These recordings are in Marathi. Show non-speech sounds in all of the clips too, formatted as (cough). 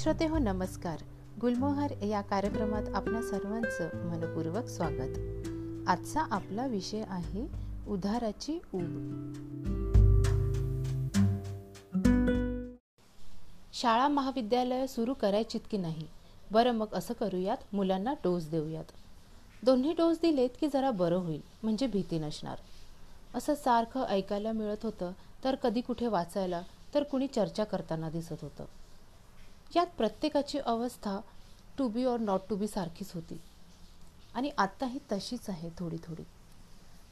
श्रोते हो नमस्कार. गुलमोहर या कार्यक्रमात आपल्या सर्वांचं मनपूर्वक स्वागत. आजचा आपला विषय आहे उधाराची ऊब. शाळा महाविद्यालय सुरू करायचीत की नाही? बरं मग असं करूयात मुलांना डोस देऊयात. दोन्ही डोस दिलेत की जरा बरं होईल म्हणजे भीती नसणार. असं सारखं ऐकायला मिळत होतं तर कधी कुठे वाचायला तर कुणी चर्चा करताना दिसत होतं. यात प्रत्येकाची अवस्था to be or not to be सारखीच होती. आणि आत्ताही तशीच आहे थोडी थोडी.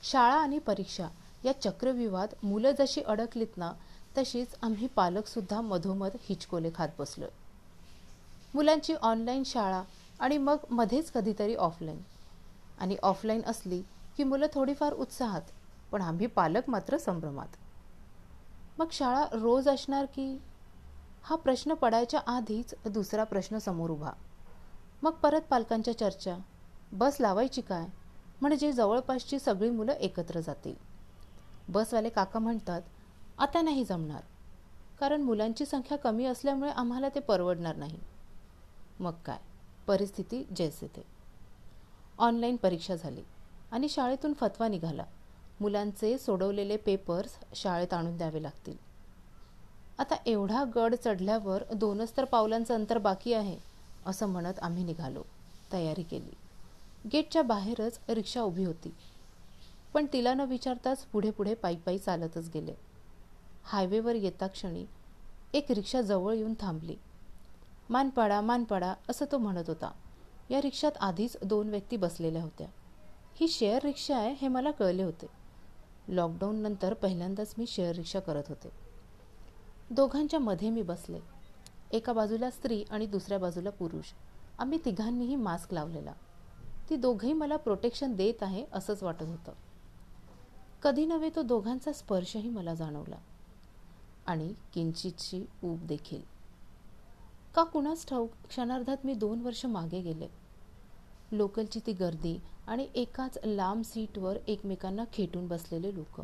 शाळा आणि परीक्षा या चक्रव्यूहात मुलं जशी अडकलीत ना तशीच आम्ही पालकसुद्धा मधोमध हिचकोले खात बसलोय मुलांची ऑनलाईन शाळा आणि मग मध्येच कधीतरी ऑफलाईन आणि ऑफलाईन असली की मुलं थोडीफार उत्साहात पण आम्ही पालक मात्र संभ्रमात. मग शाळा रोज असणार की हा प्रश्न पडायच्या आधीच दुसरा प्रश्न समोर उभा. मग परत पालकांच्या चर्चा बस लावायची काय? म्हणजे जवळपासची सगळी मुलं एकत्र जातील. बसवाले काका म्हणतात आता नाही जमणार. कारण मुलांची संख्या कमी असल्यामुळे आम्हाला ते परवडणार नाही. मग काय? परिस्थिती जैसे ते ऑनलाईन परीक्षा झाली आणि शाळेतून फतवा निघाला. मुलांचे सोडवलेले पेपर्स शाळेत आणून द्यावे लागतील. आता एवढा गड चढल्यावर दोनच तर पावलांचं अंतर बाकी आहे असं म्हणत आम्ही निघालो. तयारी केली. गेटच्या बाहेरच रिक्षा उभी होती. पण तिला न विचारताच पुढे पुढे पायी पायी चालतच गेले. हायवेवर येता क्षणी एक रिक्षा जवळ येऊन थांबली. मानपाडा मानपाडा असं तो म्हणत होता. या रिक्षात आधीच दोन व्यक्ती बसलेल्या होत्या. ही शेअर रिक्षा आहे हे मला कळले होते. लॉकडाऊन नंतर पहिल्यांदाच मी शेअर रिक्षा करत होते. दोघांच्या मध्ये मी बसले. एका बाजूला स्त्री आणि दुसऱ्या बाजूला पुरुष. आम्ही तिघांनीही मास्क लावलेला. ती दोघंही मला प्रोटेक्शन देत आहे असंच वाटत होतं. कधी नव्हे तो दोघांचा स्पर्शही मला जाणवला. आणि किंचितची ऊब देखील. का कुणाच ठाऊक क्षणार्धात मी दोन वर्ष मागे गेले. लोकलची ती गर्दी आणि एकाच लांब सीटवर एकमेकांना खेटून बसलेले लोक.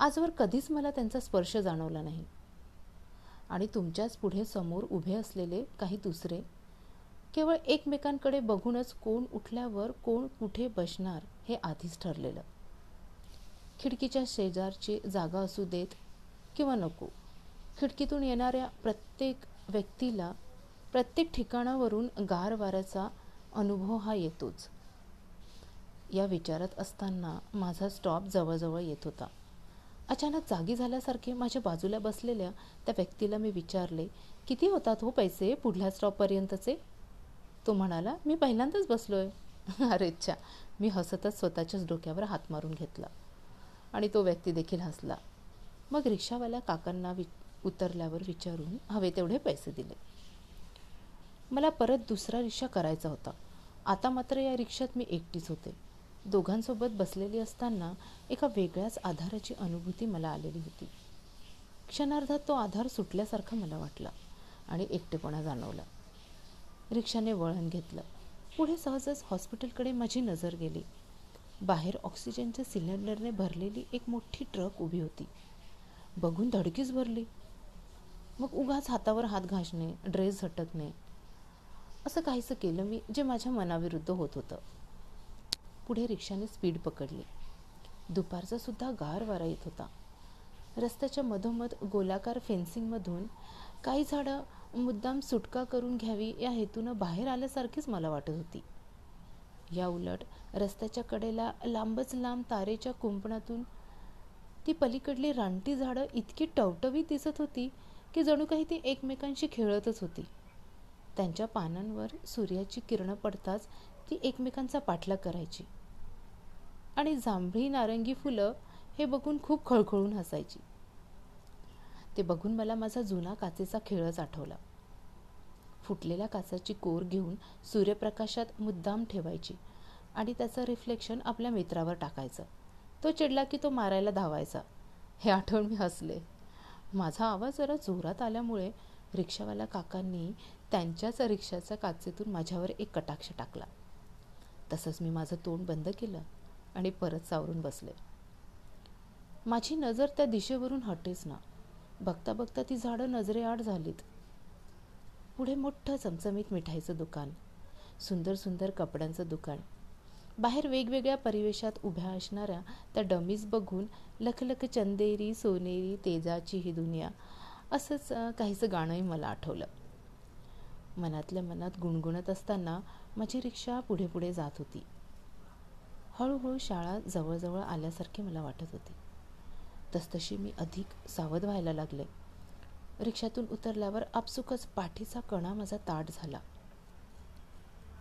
आजवर कधीच मला त्यांचा स्पर्श जाणवला नाही. आणि तुमच्याच पुढे समोर उभे असलेले काही दुसरे केवळ एकमेकांकडे बघूनच कोण उठल्यावर कोण कुठे बसणार हे आधीच ठरलेलं. खिडकीच्या शेजारची जागा असू देत किंवा नको खिडकीतून येणाऱ्या प्रत्येक व्यक्तीला प्रत्येक ठिकाणावरून गार वाऱ्याचा अनुभव हा येतोच. या विचारात असताना माझा स्टॉप जवळजवळ येत होता. अचानक जागी झाल्यासारखे माझ्या बाजूला बसलेल्या त्या व्यक्तीला मी विचारले किती होतात हो पैसे पुढल्या स्टॉपपर्यंतचे? तो म्हणाला मी पहिल्यांदाच बसलो आहे (laughs) अरेच्छा मी हसतच स्वतःच्याच डोक्यावर हात मारून घेतला. आणि तो व्यक्ती देखील हसला. मग रिक्षावाल्या काकांना वि उतरल्यावर विचारून हवे तेवढे पैसे दिले. मला परत दुसरा रिक्षा करायचा होता. आता मात्र या रिक्षात मी एकटीच होते. दोघांसोबत बसलेली असताना एका वेगळ्याच आधाराची अनुभूती मला आलेली होती. क्षणार्धात तो आधार सुटल्यासारखा मला वाटला आणि एकटेपणा जाणवला. रिक्षाने वळण घेतलं. पुढे सहजच हॉस्पिटलकडे माझी नजर गेली. बाहेर ऑक्सिजनच्या सिलेंडरने भरलेली एक मोठी ट्रक उभी होती. बघून धडकीच भरली. मग उगाच हातावर हात घासणे ड्रेस झटकणे असं काहीसं केलं मी जे माझ्या मनाविरुद्ध होत होतं. पुढे रिक्षाने स्पीड पकडली. दुपारचा सुद्धा गार वारा येत होता. रस्त्याच्या मधोमध गोलाकार फेन्सिंगमधून काही झाडं मुद्दाम सुटका करून घ्यावी या हेतूनं बाहेर आल्यासारखीच मला वाटत होती. या उलट रस्त्याच्या कडेला लांबच लांब तारेच्या कुंपणातून ती पलीकडली रानटी झाडं इतकी टवटवीत दिसत होती की जणू काही ती एकमेकांशी खेळतच होती. त्यांच्या पानांवर सूर्याची किरणं पडताच ती एकमेकांचा पाठलाग करायची. आणि जांभळी नारंगी फुलं हे बघून खूप खळखळून हसायची. ते बघून मला माझा जुना काचेचा खेळच आठवला. फुटलेल्या काचाची कोर घेऊन सूर्यप्रकाशात मुद्दाम ठेवायची आणि त्याचं रिफ्लेक्शन आपल्या मित्रावर टाकायचं. तो चिडला की तो मारायला धावायचा. हे आठवण मी हसले. माझा आवाज जरा जोरात आल्यामुळे रिक्षावाल्या काकांनी त्यांच्याच रिक्षाच्या काचेतून माझ्यावर एक कटाक्ष टाकला. तसंच मी माझं तोंड बंद केलं आणि परत सावरून बसले. माझी नजर त्या दिशेवरून हटेच ना. बघता बघता ती झाडं नजरेआड झालीत. पुढे मोठं चमचमीत मिठाईचं दुकान सुंदर सुंदर कपड्यांचं दुकान. बाहेर वेगवेगळ्या परिवेशात उभ्या असणाऱ्या त्या डमीज बघून लखलख चंदेरी सोनेरी तेजाची ही दुनिया असंच काहीचं गाणंही मला आठवलं. मनातल्या मनात गुणगुणत असताना माझी रिक्षा पुढे पुढे जात होती. हळूहळू शाळा जवळजवळ आल्यासारखी मला वाटत होती. तसतशी मी अधिक सावध व्हायला लागले. रिक्षातून उतरल्यावर आपसुकच पाठीचा कणा माझा ताट झाला.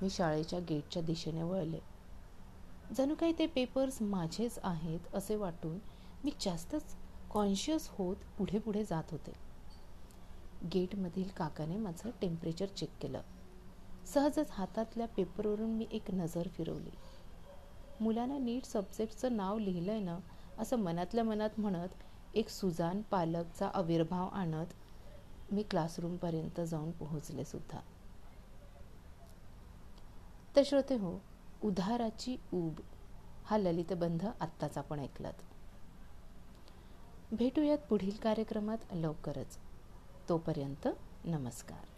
मी शाळेच्या गेटच्या दिशेने वळले. जणू काही ते पेपर्स माझेच आहेत असे वाटून मी जास्तच कॉन्शियस होत पुढे पुढे जात होते. गेटमधील काकाने माझं टेम्परेचर चेक केलं. सहजच हातातल्या पेपरवरून मी एक नजर फिरवली. मुलानं नीट सब्जेक्टचं नाव लिहिलं आहे ना असं मनातल्या मनात म्हणत एक सुजान पालकचा आविर्भाव आणत मी क्लासरूमपर्यंत जाऊन पोहोचले सुद्धा. तर श्रोते हो उधाराची ऊब हा ललितबंध आत्ताच आपण ऐकलात. भेटूयात पुढील कार्यक्रमात लवकरच. तोपर्यंत नमस्कार.